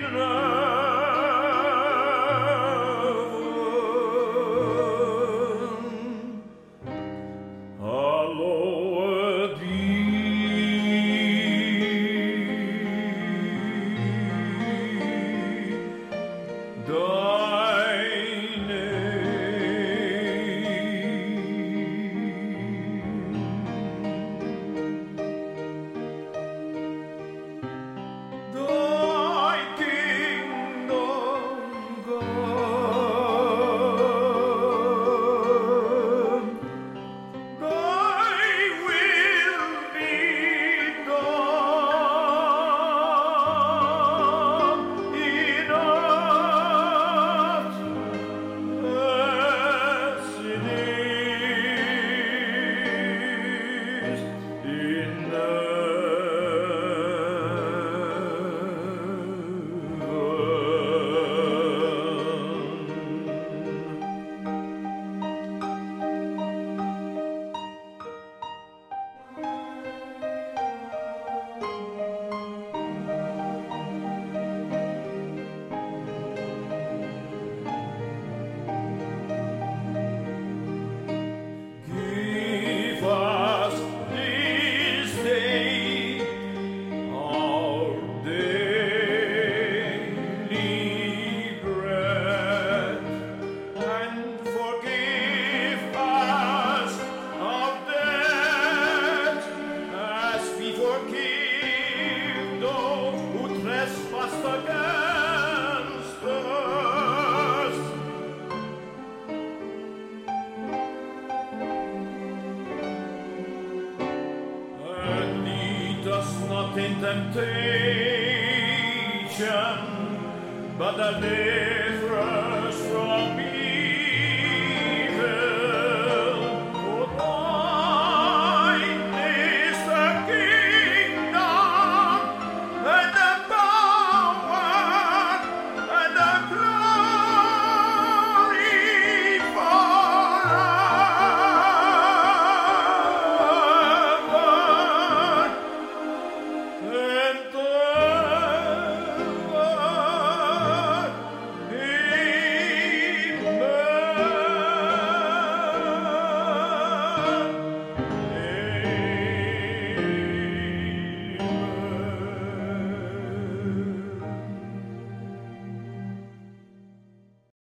You know. us not in temptation, but deliver us from evil.